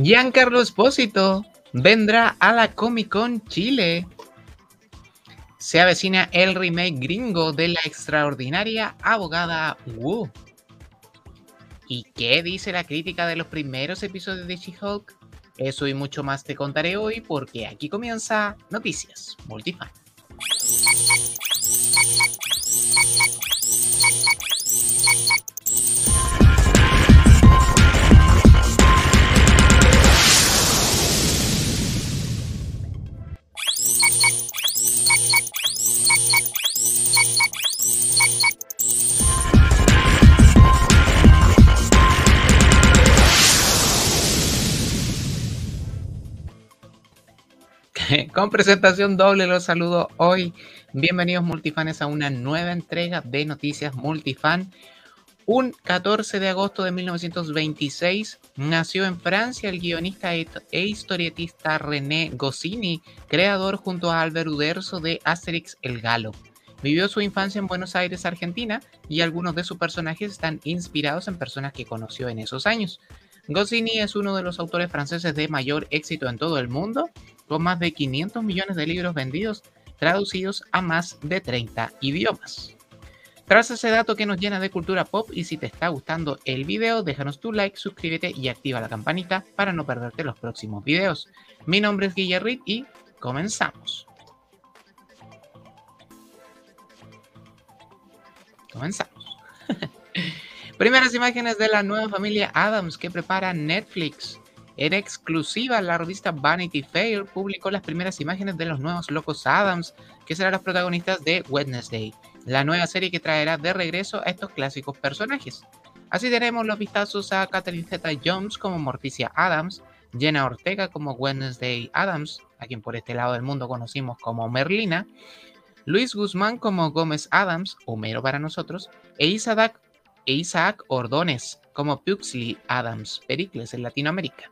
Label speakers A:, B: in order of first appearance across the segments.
A: Giancarlo Espósito vendrá a la Comic Con Chile. Se avecina el remake gringo de la extraordinaria abogada Wu. ¿Y qué dice la crítica de los primeros episodios de She-Hulk? Eso y mucho más te contaré hoy porque aquí comienza Noticias Multifan. Con presentación doble los saludo hoy. Bienvenidos multifanes a una nueva entrega de Noticias Multifan. Un 14 de agosto de 1926 nació en Francia el guionista e, e historietista René Goscinny, creador junto a Albert Uderzo de Asterix el Galo. Vivió su infancia en Buenos Aires, Argentina, y algunos de sus personajes están inspirados en personas que conoció en esos años. Goscinny es uno de los autores franceses de mayor éxito en todo el mundo, con más de 500 millones de libros vendidos, traducidos a más de 30 idiomas. Tras ese dato que nos llena de cultura pop y si te está gustando el video, déjanos tu like, suscríbete y activa la campanita para no perderte los próximos videos. Mi nombre es Guillerrit y comenzamos. Comenzamos. Primeras imágenes de la nueva familia Adams que prepara Netflix. En exclusiva, la revista Vanity Fair publicó las primeras imágenes de los nuevos locos Adams, que serán los protagonistas de Wednesday, la nueva serie que traerá de regreso a estos clásicos personajes. Así tenemos los vistazos a Catherine Zeta Jones como Morticia Adams, Jenna Ortega como Wednesday Adams, a quien por este lado del mundo conocimos como Merlina, Luis Guzmán como Gómez Adams, Homero para nosotros, e Isaac e Isaac Ordóñez como Puxley Adams, Pericles en Latinoamérica.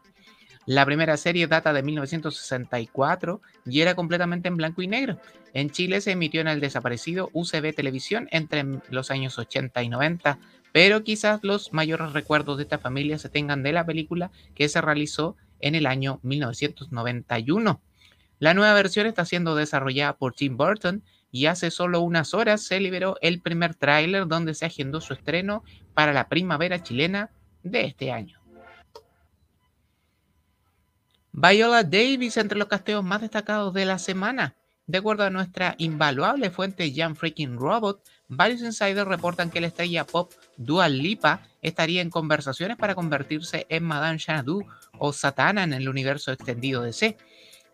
A: La primera serie data de 1964 y era completamente en blanco y negro. En Chile se emitió en el desaparecido UCB Televisión entre los años 80 y 90, pero quizás los mayores recuerdos de esta familia se tengan de la película que se realizó en el año 1991. La nueva versión está siendo desarrollada por Tim Burton y hace solo unas horas se liberó el primer tráiler donde se agendó su estreno para la primavera chilena de este año. Viola Davis entre los casteos más destacados de la semana. De acuerdo a nuestra invaluable fuente Jan Freaking Robot, varios insiders reportan que la estrella pop Dua Lipa estaría en conversaciones para convertirse en Madame Xanadu o Satana en el universo extendido de C.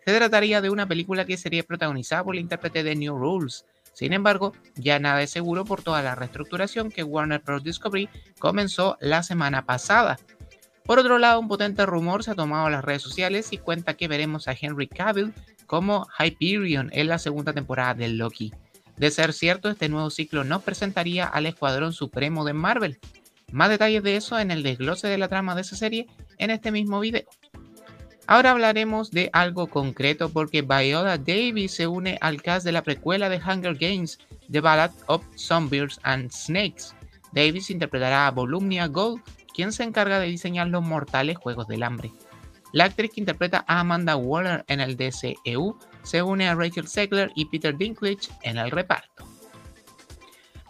A: Se trataría de una película que sería protagonizada por el intérprete de New Rules. Sin embargo, ya nada es seguro por toda la reestructuración que Warner Bros. Discovery comenzó la semana pasada. Por otro lado, un potente rumor se ha tomado a las redes sociales y cuenta que veremos a Henry Cavill como Hyperion en la segunda temporada de Loki. De ser cierto, este nuevo ciclo nos presentaría al Escuadrón Supremo de Marvel. Más detalles de eso en el desglose de la trama de esa serie en este mismo video. Ahora hablaremos de algo concreto porque Viola Davis se une al cast de la precuela de Hunger Games, The Ballad of Zombies and Snakes. Davis interpretará a Volumnia Gold, quien se encarga de diseñar los mortales Juegos del Hambre. La actriz que interpreta a Amanda Waller en el DCEU se une a Rachel Segler y Peter Dinklage en el reparto.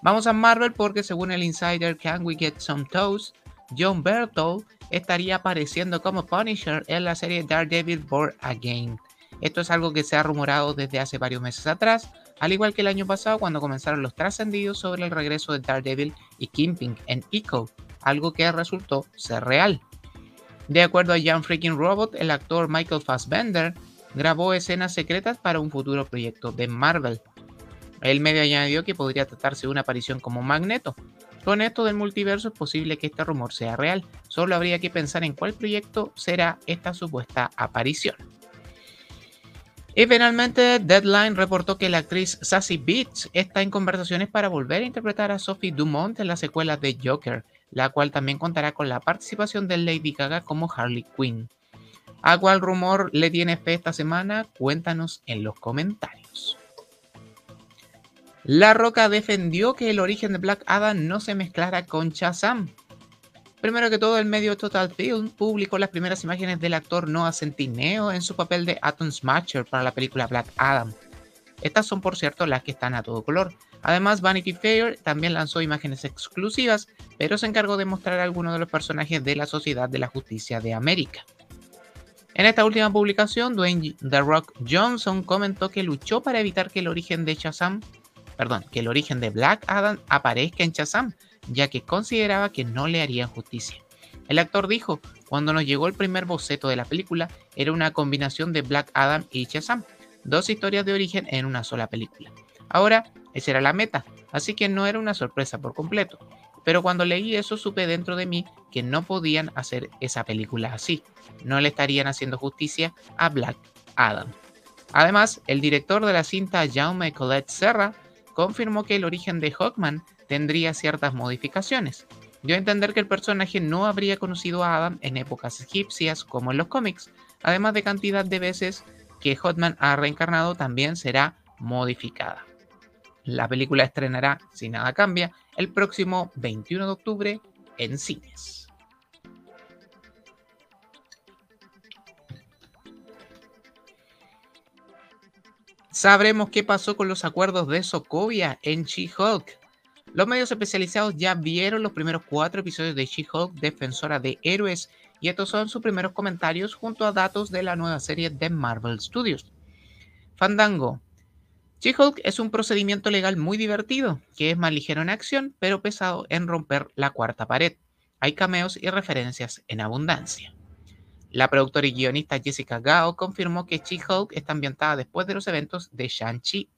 A: Vamos a Marvel porque según el insider Can We Get Some Toast, John Berthold estaría apareciendo como Punisher en la serie Daredevil Born Again. Esto es algo que se ha rumorado desde hace varios meses atrás, al igual que el año pasado cuando comenzaron los trascendidos sobre el regreso de Daredevil y Kingpin en Echo, algo que resultó ser real. De acuerdo a Jan Freaking Robot, el actor Michael Fassbender grabó escenas secretas para un futuro proyecto de Marvel. El medio añadió que podría tratarse de una aparición como Magneto, con esto del multiverso es posible que este rumor sea real, solo habría que pensar en cuál proyecto será esta supuesta aparición. Y finalmente, Deadline reportó que la actriz Sassy Beats está en conversaciones para volver a interpretar a Sophie Dumont en la secuela de Joker, la cual también contará con la participación de Lady Gaga como Harley Quinn. ¿A cuál rumor le tiene fe esta semana? Cuéntanos en los comentarios. La Roca defendió que el origen de Black Adam no se mezclara con Shazam. Primero que todo, el medio Total Film publicó las primeras imágenes del actor Noah Centineo en su papel de Atom Smasher para la película Black Adam. Estas son, por cierto, las que están a todo color. Además, Vanity Fair también lanzó imágenes exclusivas, pero se encargó de mostrar algunos de los personajes de la Sociedad de la Justicia de América. En esta última publicación, Dwayne The Rock Johnson comentó que luchó para evitar que el origen de Shazam, perdón, que el origen de Black Adam aparezca en Shazam, ya que consideraba que no le haría justicia. El actor dijo, cuando nos llegó el primer boceto de la película, era una combinación de Black Adam y Shazam, dos historias de origen en una sola película. Ahora, esa era la meta, así que no era una sorpresa por completo. Pero cuando leí eso supe dentro de mí que no podían hacer esa película así. No le estarían haciendo justicia a Black Adam. Además, el director de la cinta Jaume Colette Serra confirmó que el origen de Hawkman tendría ciertas modificaciones. Dio a entender que el personaje no habría conocido a Adam en épocas egipcias como en los cómics, además de cantidad de veces que Hotman ha reencarnado también será modificada. La película estrenará, si nada cambia, el próximo 21 de octubre en cines. Sabremos qué pasó con los acuerdos de Sokovia en She-Hulk. Los medios especializados ya vieron los primeros cuatro episodios de She-Hulk, Defensora de Héroes, y estos son sus primeros comentarios junto a datos de la nueva serie de Marvel Studios. Fandango. She-Hulk es un procedimiento legal muy divertido, que es más ligero en acción, pero pesado en romper la cuarta pared. Hay cameos y referencias en abundancia. La productora y guionista Jessica Gao confirmó que She-Hulk está ambientada después de los eventos de Shang-Chi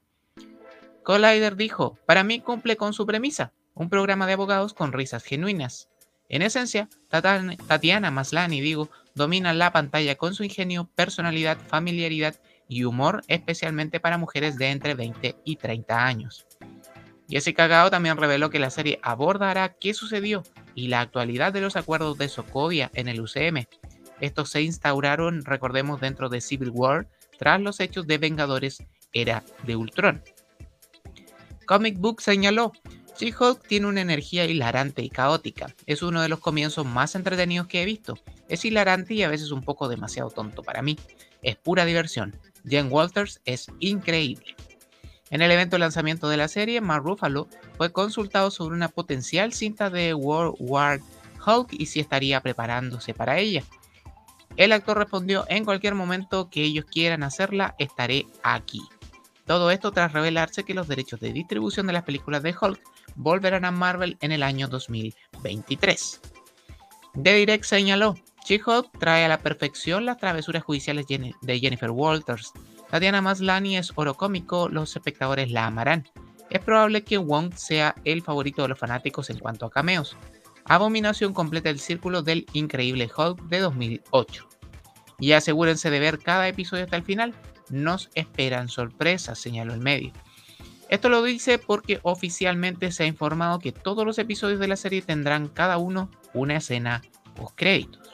A: Collider dijo, para mí cumple con su premisa, un programa de abogados con risas genuinas. En esencia, Tatiana Maslani, digo, domina la pantalla con su ingenio, personalidad, familiaridad y humor, especialmente para mujeres de entre 20 y 30 años. Jessica Gao también reveló que la serie abordará qué sucedió y la actualidad de los acuerdos de Sokovia en el UCM. Estos se instauraron, recordemos, dentro de Civil War tras los hechos de Vengadores Era de Ultron. Comic Book señaló, She-Hulk tiene una energía hilarante y caótica. Es uno de los comienzos más entretenidos que he visto. Es hilarante y a veces un poco demasiado tonto para mí. Es pura diversión. Jen Walters es increíble. En el evento de lanzamiento de la serie, Mark Ruffalo fue consultado sobre una potencial cinta de World War Hulk y si estaría preparándose para ella. El actor respondió, en cualquier momento que ellos quieran hacerla, estaré aquí. Todo esto tras revelarse que los derechos de distribución de las películas de Hulk volverán a Marvel en el año 2023. The Direct señaló, She-Hulk trae a la perfección las travesuras judiciales de Jennifer Walters. Tatiana Maslany es oro cómico, los espectadores la amarán. Es probable que Wong sea el favorito de los fanáticos en cuanto a cameos. Abominación completa el círculo del increíble Hulk de 2008. Y asegúrense de ver cada episodio hasta el final, nos esperan sorpresas, señaló el medio. Esto lo dice porque oficialmente se ha informado que todos los episodios de la serie tendrán cada uno una escena post créditos.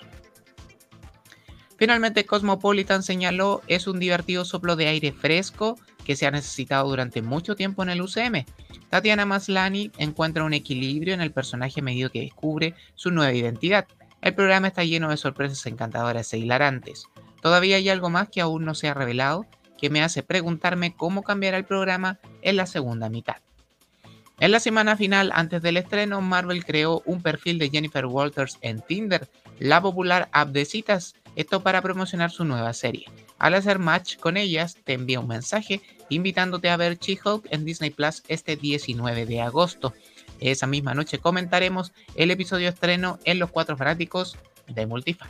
A: Finalmente, Cosmopolitan señaló es un divertido soplo de aire fresco que se ha necesitado durante mucho tiempo en el UCM. Tatiana Maslani encuentra un equilibrio en el personaje a que descubre su nueva identidad. El programa está lleno de sorpresas encantadoras e hilarantes. Todavía hay algo más que aún no se ha revelado que me hace preguntarme cómo cambiará el programa en la segunda mitad. En la semana final, antes del estreno, Marvel creó un perfil de Jennifer Walters en Tinder, la popular app de citas, esto para promocionar su nueva serie. Al hacer match con ellas, te envía un mensaje invitándote a ver She-Hulk en Disney Plus este 19 de agosto. Esa misma noche comentaremos el episodio estreno en Los Cuatro Fanáticos de Multifan.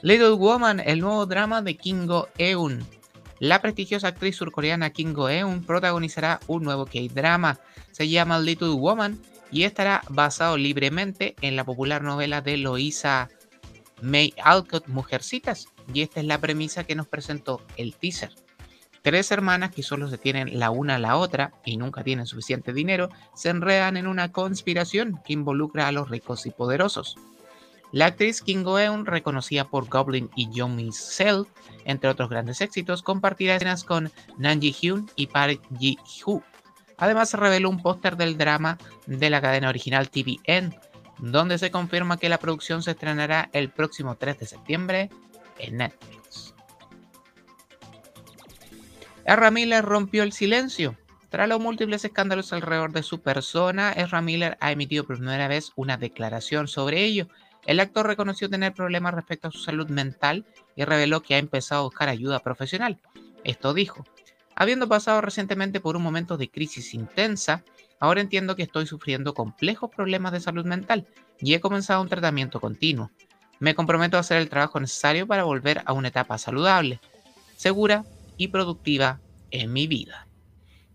A: Little Woman, el nuevo drama de Kingo Eun. La prestigiosa actriz surcoreana Kingo Eun protagonizará un nuevo K-drama. Se llama Little Woman y estará basado libremente en la popular novela de Louisa May Alcott, Mujercitas. Y esta es la premisa que nos presentó el teaser. Tres hermanas que solo se tienen la una a la otra y nunca tienen suficiente dinero, se enredan en una conspiración que involucra a los ricos y poderosos. La actriz Kim Go-eun, reconocida por Goblin y Yomi Sell, entre otros grandes éxitos, compartirá escenas con Nan Ji-hyun y Park Ji-hoo. Además se reveló un póster del drama de la cadena original TVN, donde se confirma que la producción se estrenará el próximo 3 de septiembre en Netflix. Ezra Miller rompió el silencio. Tras los múltiples escándalos alrededor de su persona, Ezra Miller ha emitido por primera vez una declaración sobre ello. El actor reconoció tener problemas respecto a su salud mental y reveló que ha empezado a buscar ayuda profesional. Esto dijo, habiendo pasado recientemente por un momento de crisis intensa, ahora entiendo que estoy sufriendo complejos problemas de salud mental y he comenzado un tratamiento continuo. Me comprometo a hacer el trabajo necesario para volver a una etapa saludable, segura y productiva en mi vida.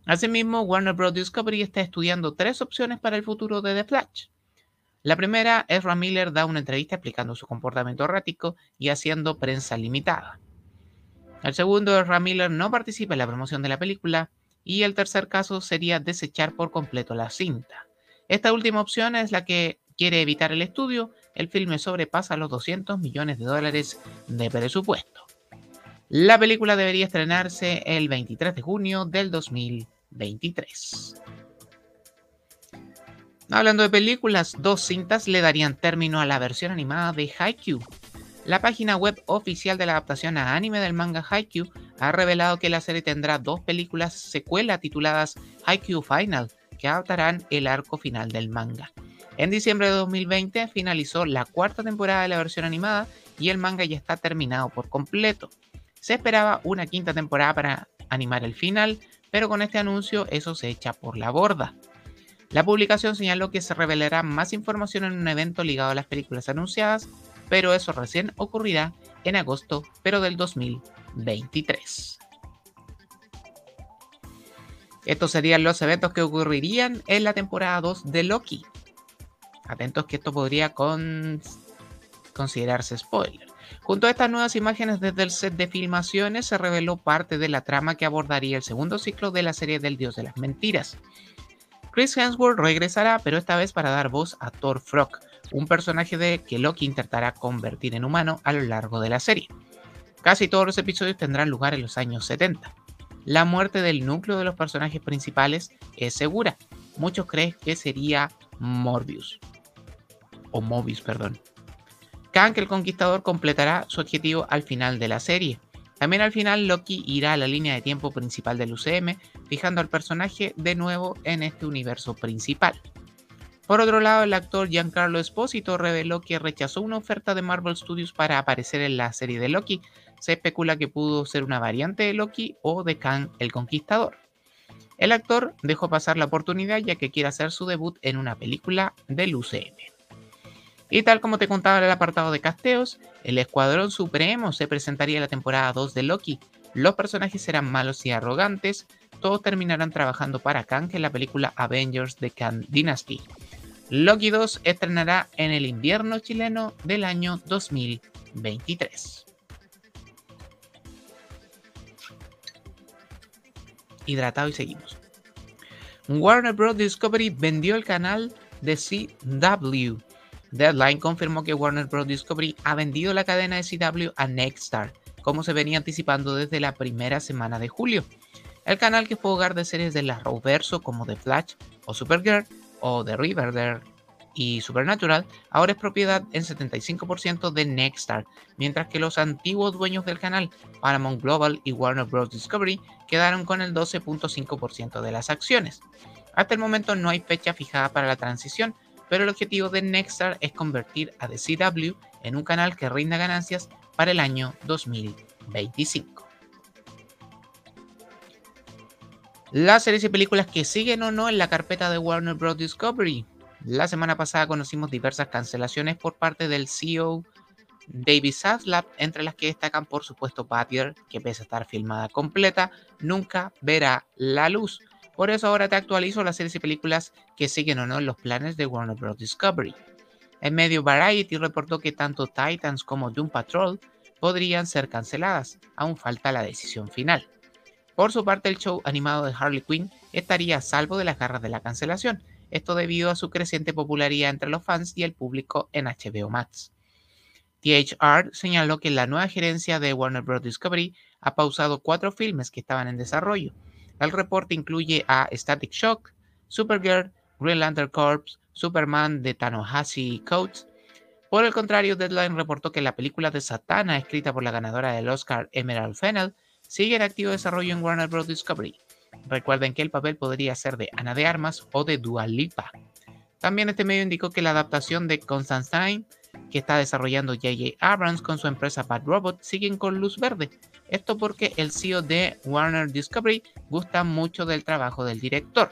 A: Asimismo, Warner Bros. Discovery está estudiando tres opciones para el futuro de The Flash. La primera, Ezra Miller da una entrevista explicando su comportamiento errático y haciendo prensa limitada. El segundo, Ezra Miller no participa en la promoción de la película. Y el tercer caso sería desechar por completo la cinta. Esta última opción es la que quiere evitar el estudio. El filme sobrepasa los 200 millones de dólares de presupuesto. La película debería estrenarse el 23 de junio del 2023. Hablando de películas, dos cintas le darían término a la versión animada de Haikyuu. La página web oficial de la adaptación a anime del manga Haikyuu ha revelado que la serie tendrá dos películas secuela tituladas Haikyuu Final, que adaptarán el arco final del manga. En diciembre de 2020 finalizó la cuarta temporada de la versión animada y el manga ya está terminado por completo. Se esperaba una quinta temporada para animar el final, pero con este anuncio eso se echa por la borda. La publicación señaló que se revelará más información en un evento ligado a las películas anunciadas, pero eso recién ocurrirá en agosto, pero del 2023. Estos serían los eventos que ocurrirían en la temporada 2 de Loki. Atentos que esto podría considerarse spoiler. Junto a estas nuevas imágenes desde el set de filmaciones se reveló parte de la trama que abordaría el segundo ciclo de la serie del Dios de las Mentiras. Chris Hemsworth regresará, pero esta vez para dar voz a Thor Frog, un personaje de que Loki intentará convertir en humano a lo largo de la serie. Casi todos los episodios tendrán lugar en los años 70. La muerte del núcleo de los personajes principales es segura. Muchos creen que sería Morbius. O Mobius, perdón. Kang el Conquistador completará su objetivo al final de la serie. También al final Loki irá a la línea de tiempo principal del UCM, fijando al personaje de nuevo en este universo principal. Por otro lado, el actor Giancarlo Esposito reveló que rechazó una oferta de Marvel Studios para aparecer en la serie de Loki. Se especula que pudo ser una variante de Loki o de Kang el Conquistador. El actor dejó pasar la oportunidad ya que quiere hacer su debut en una película del UCM. Y tal como te contaba en el apartado de casteos, el Escuadrón Supremo se presentaría en la temporada 2 de Loki. Los personajes serán malos y arrogantes, todos terminarán trabajando para Kang en la película Avengers The Kang Dynasty. Loki 2 estrenará en el invierno chileno del año 2023. Hidratado y seguimos. Warner Bros. Discovery vendió el canal de CW Deadline confirmó que Warner Bros. Discovery ha vendido la cadena de CW a Nexstar, como se venía anticipando desde la primera semana de julio. El canal que fue hogar de series de la Roverso como The Flash o Supergirl o The Riverdale y Supernatural ahora es propiedad en 75% de Nexstar, mientras que los antiguos dueños del canal, Paramount Global y Warner Bros. Discovery, quedaron con el 12.5% de las acciones. Hasta el momento no hay fecha fijada para la transición, pero el objetivo de Nexstar es convertir a The CW en un canal que rinda ganancias para el año 2025. Las series y películas que siguen o no en la carpeta de Warner Bros. Discovery. La semana pasada conocimos diversas cancelaciones por parte del CEO David Zaslav, entre las que destacan por supuesto Batgirl, que pese a estar filmada completa, nunca verá la luz. Por eso ahora te actualizo las series y películas que siguen o no en los planes de Warner Bros. Discovery. En medio Variety reportó que tanto Titans como Doom Patrol podrían ser canceladas, aún falta la decisión final. Por su parte, el show animado de Harley Quinn estaría a salvo de las garras de la cancelación, esto debido a su creciente popularidad entre los fans y el público en HBO Max. THR señaló que la nueva gerencia de Warner Bros. Discovery ha pausado cuatro filmes que estaban en desarrollo, El reporte incluye a Static Shock, Supergirl, Green Lantern Corps, Superman de Tanohasi Coates. Por el contrario, Deadline reportó que la película de Satana, escrita por la ganadora del Oscar Emerald Fennell, sigue en activo desarrollo en Warner Bros. Discovery. Recuerden que el papel podría ser de Ana de Armas o de Dua Lipa. También este medio indicó que la adaptación de Constantine, que está desarrollando J.J. Abrams con su empresa Bad Robot, siguen con luz verde. Esto porque el CEO de Warner Discovery gusta mucho del trabajo del director.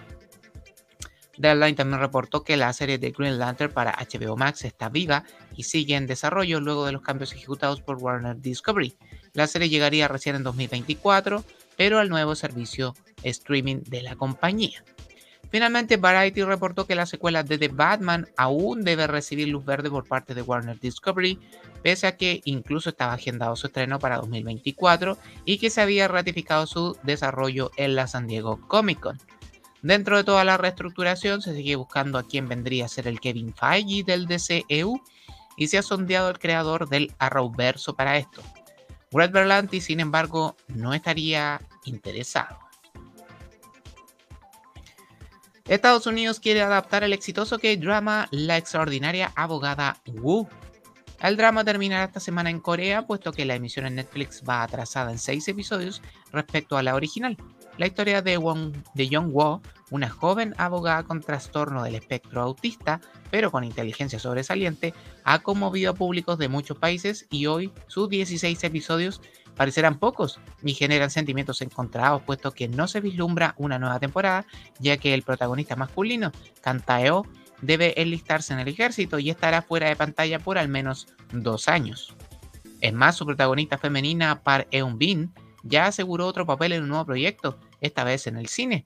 A: Deadline también reportó que la serie de Green Lantern para HBO Max está viva y sigue en desarrollo luego de los cambios ejecutados por Warner Discovery. La serie llegaría recién en 2024, pero al nuevo servicio streaming de la compañía. Finalmente, Variety reportó que la secuela de The Batman aún debe recibir luz verde por parte de Warner Discovery, pese a que incluso estaba agendado su estreno para 2024 y que se había ratificado su desarrollo en la San Diego Comic Con. Dentro de toda la reestructuración se sigue buscando a quién vendría a ser el Kevin Feige del DCEU y se ha sondeado el creador del Arrowverso para esto. Greg Berlanti, sin embargo, no estaría interesado. Estados Unidos quiere adaptar el exitoso K-drama La extraordinaria abogada Wu. El drama terminará esta semana en Corea, puesto que la emisión en Netflix va atrasada en seis episodios respecto a la original. La historia de, Wong, de Young Wo, una joven abogada con trastorno del espectro autista, pero con inteligencia sobresaliente, ha conmovido a públicos de muchos países y hoy sus 16 episodios parecerán pocos y generan sentimientos encontrados, puesto que no se vislumbra una nueva temporada, ya que el protagonista masculino, Kantaeo, debe enlistarse en el ejército y estará fuera de pantalla por al menos dos años. Es más, su protagonista femenina, Par Eun Bin, ya aseguró otro papel en un nuevo proyecto, esta vez en el cine.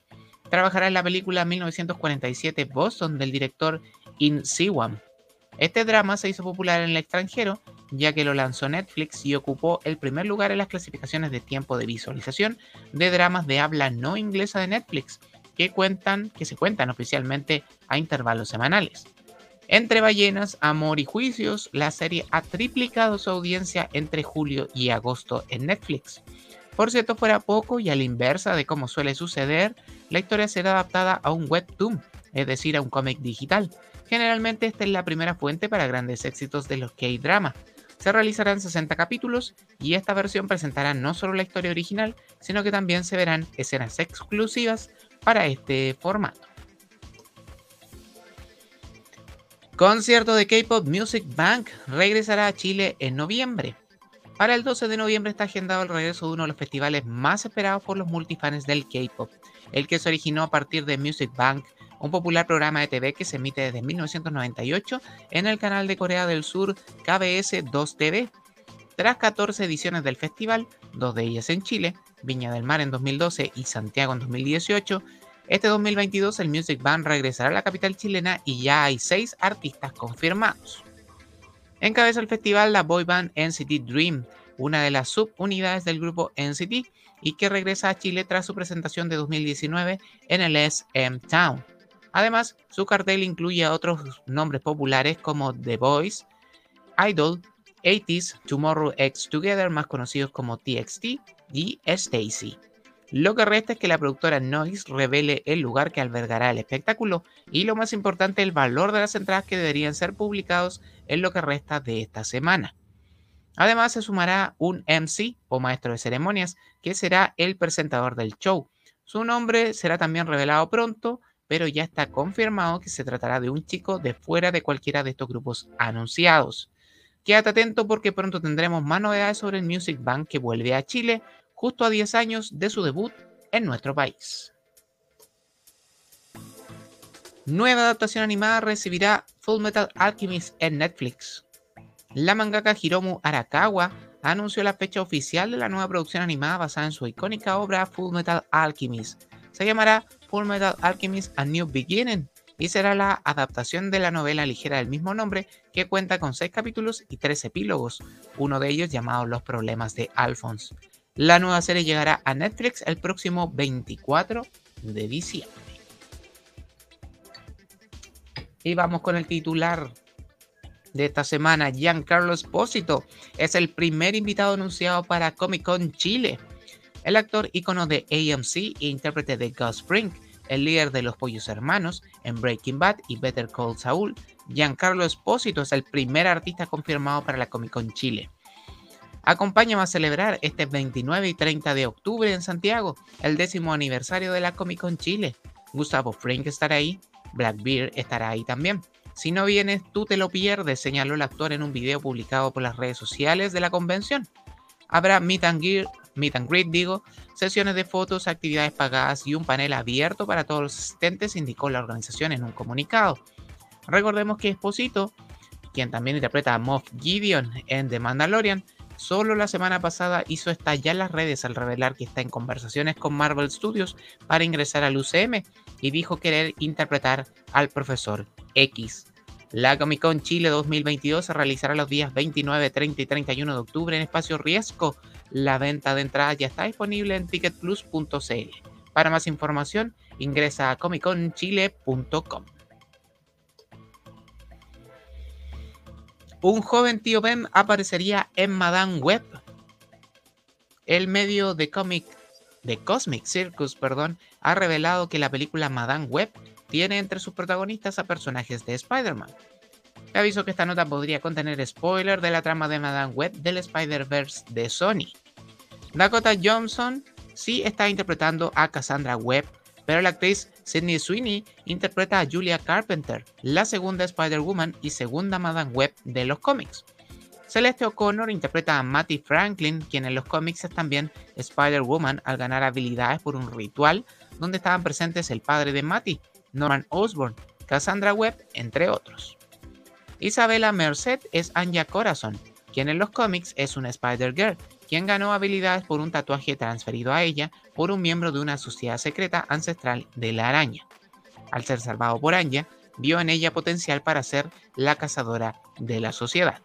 A: Trabajará en la película 1947 Boston del director In Siwam. Este drama se hizo popular en el extranjero ya que lo lanzó Netflix y ocupó el primer lugar en las clasificaciones de tiempo de visualización de dramas de habla no inglesa de Netflix, que, cuentan, que se cuentan oficialmente a intervalos semanales. Entre ballenas, amor y juicios, la serie ha triplicado su audiencia entre julio y agosto en Netflix. Por cierto, fuera poco y a la inversa de cómo suele suceder, la historia será adaptada a un webtoon, es decir, a un cómic digital. Generalmente esta es la primera fuente para grandes éxitos de los K-drama, se realizarán 60 capítulos y esta versión presentará no solo la historia original, sino que también se verán escenas exclusivas para este formato. Concierto de K-Pop Music Bank regresará a Chile en noviembre. Para el 12 de noviembre está agendado el regreso de uno de los festivales más esperados por los multifans del K-Pop, el que se originó a partir de Music Bank un popular programa de TV que se emite desde 1998 en el canal de Corea del Sur KBS 2 TV. Tras 14 ediciones del festival, dos de ellas en Chile, Viña del Mar en 2012 y Santiago en 2018, este 2022 el Music Band regresará a la capital chilena y ya hay seis artistas confirmados. Encabeza el festival la boy band NCT Dream, una de las subunidades del grupo NCT y que regresa a Chile tras su presentación de 2019 en el SM Town. Además, su cartel incluye a otros nombres populares como The Voice, Idol, 80s, Tomorrow X Together, más conocidos como TXT, y Stacy. Lo que resta es que la productora Noise revele el lugar que albergará el espectáculo y lo más importante, el valor de las entradas que deberían ser publicados en lo que resta de esta semana. Además, se sumará un MC o maestro de ceremonias que será el presentador del show. Su nombre será también revelado pronto pero ya está confirmado que se tratará de un chico de fuera de cualquiera de estos grupos anunciados. Quédate atento porque pronto tendremos más novedades sobre el Music Bank que vuelve a Chile justo a 10 años de su debut en nuestro país. Nueva adaptación animada recibirá Full Metal Alchemist en Netflix. La mangaka Hiromu Arakawa anunció la fecha oficial de la nueva producción animada basada en su icónica obra Full Metal Alchemist. Se llamará Full Metal Alchemist A New Beginning y será la adaptación de la novela ligera del mismo nombre que cuenta con 6 capítulos y 3 epílogos, uno de ellos llamado Los problemas de Alphonse. La nueva serie llegará a Netflix el próximo 24 de diciembre. Y vamos con el titular de esta semana. Giancarlo Espósito es el primer invitado anunciado para Comic Con Chile. El actor ícono de AMC e intérprete de Gus Brink, el líder de los Pollos Hermanos en Breaking Bad y Better Call Saul, Giancarlo Espósito es el primer artista confirmado para la Comic Con Chile. Acompáñame a celebrar este 29 y 30 de octubre en Santiago, el décimo aniversario de la Comic Con Chile. Gustavo Frank estará ahí, Blackbeard estará ahí también. Si no vienes, tú te lo pierdes, señaló el actor en un video publicado por las redes sociales de la convención. Habrá meet and, meet and greet, digo, sesiones de fotos, actividades pagadas y un panel abierto para todos los asistentes, indicó la organización en un comunicado. Recordemos que Esposito, quien también interpreta a Moff Gideon en The Mandalorian, solo la semana pasada hizo estallar las redes al revelar que está en conversaciones con Marvel Studios para ingresar al UCM y dijo querer interpretar al profesor X. La Comic Con Chile 2022 se realizará los días 29, 30 y 31 de octubre en Espacio Riesgo. La venta de entradas ya está disponible en ticketplus.cl. Para más información, ingresa a comicconchile.com. Un joven tío Ben aparecería en Madame Web. El medio de cómic de Cosmic Circus, perdón, ha revelado que la película Madame Web tiene entre sus protagonistas a personajes de Spider-Man. Te aviso que esta nota podría contener spoiler de la trama de Madame Web del Spider-Verse de Sony. Dakota Johnson sí está interpretando a Cassandra Webb, pero la actriz Sydney Sweeney interpreta a Julia Carpenter, la segunda Spider-Woman y segunda Madame Web de los cómics. Celeste O'Connor interpreta a Matty Franklin, quien en los cómics es también Spider-Woman al ganar habilidades por un ritual donde estaban presentes el padre de Matty, Norman Osborn, Cassandra Webb, entre otros. Isabella Merced es Anya Corazon, quien en los cómics es una Spider-Girl, quien ganó habilidades por un tatuaje transferido a ella por un miembro de una sociedad secreta ancestral de la araña. Al ser salvado por Anya, vio en ella potencial para ser la cazadora de la sociedad.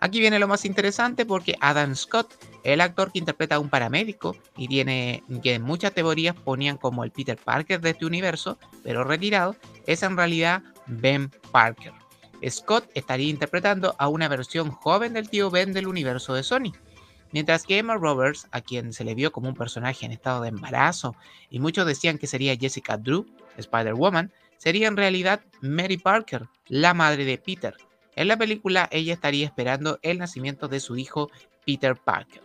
A: Aquí viene lo más interesante porque Adam Scott, el actor que interpreta a un paramédico y tiene que en muchas teorías ponían como el Peter Parker de este universo, pero retirado, es en realidad Ben Parker. Scott estaría interpretando a una versión joven del tío Ben del universo de Sony. Mientras que Emma Roberts, a quien se le vio como un personaje en estado de embarazo y muchos decían que sería Jessica Drew, Spider-Woman, sería en realidad Mary Parker, la madre de Peter, en la película ella estaría esperando el nacimiento de su hijo Peter Parker.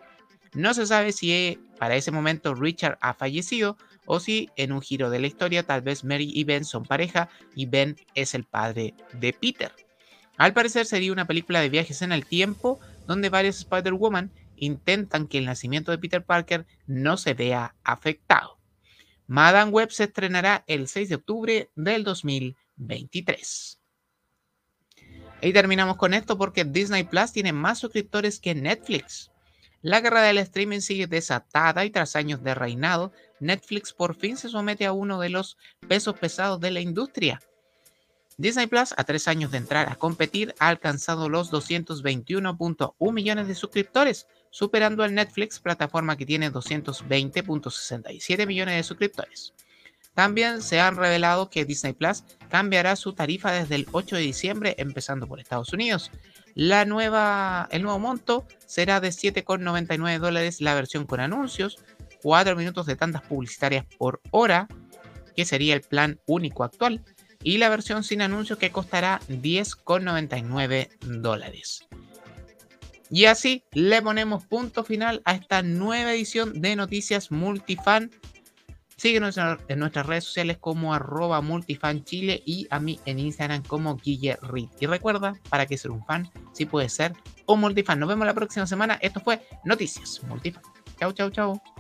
A: No se sabe si eh, para ese momento Richard ha fallecido o si en un giro de la historia tal vez Mary y Ben son pareja y Ben es el padre de Peter. Al parecer sería una película de viajes en el tiempo donde varios Spider-Woman intentan que el nacimiento de Peter Parker no se vea afectado. Madame Web se estrenará el 6 de octubre del 2023. Y terminamos con esto porque Disney Plus tiene más suscriptores que Netflix. La guerra del streaming sigue desatada y tras años de reinado, Netflix por fin se somete a uno de los pesos pesados de la industria. Disney Plus, a tres años de entrar a competir, ha alcanzado los 221.1 millones de suscriptores, superando al Netflix, plataforma que tiene 220.67 millones de suscriptores. También se han revelado que Disney Plus cambiará su tarifa desde el 8 de diciembre, empezando por Estados Unidos. La nueva, el nuevo monto será de 7,99 dólares la versión con anuncios, 4 minutos de tantas publicitarias por hora, que sería el plan único actual, y la versión sin anuncios que costará 10,99 dólares. Y así le ponemos punto final a esta nueva edición de Noticias Multifan Síguenos en nuestras redes sociales como arroba multifanchile y a mí en Instagram como Guille Y recuerda, para que ser un fan, si puede ser un multifan. Nos vemos la próxima semana. Esto fue Noticias Multifan. Chau, chau, chau.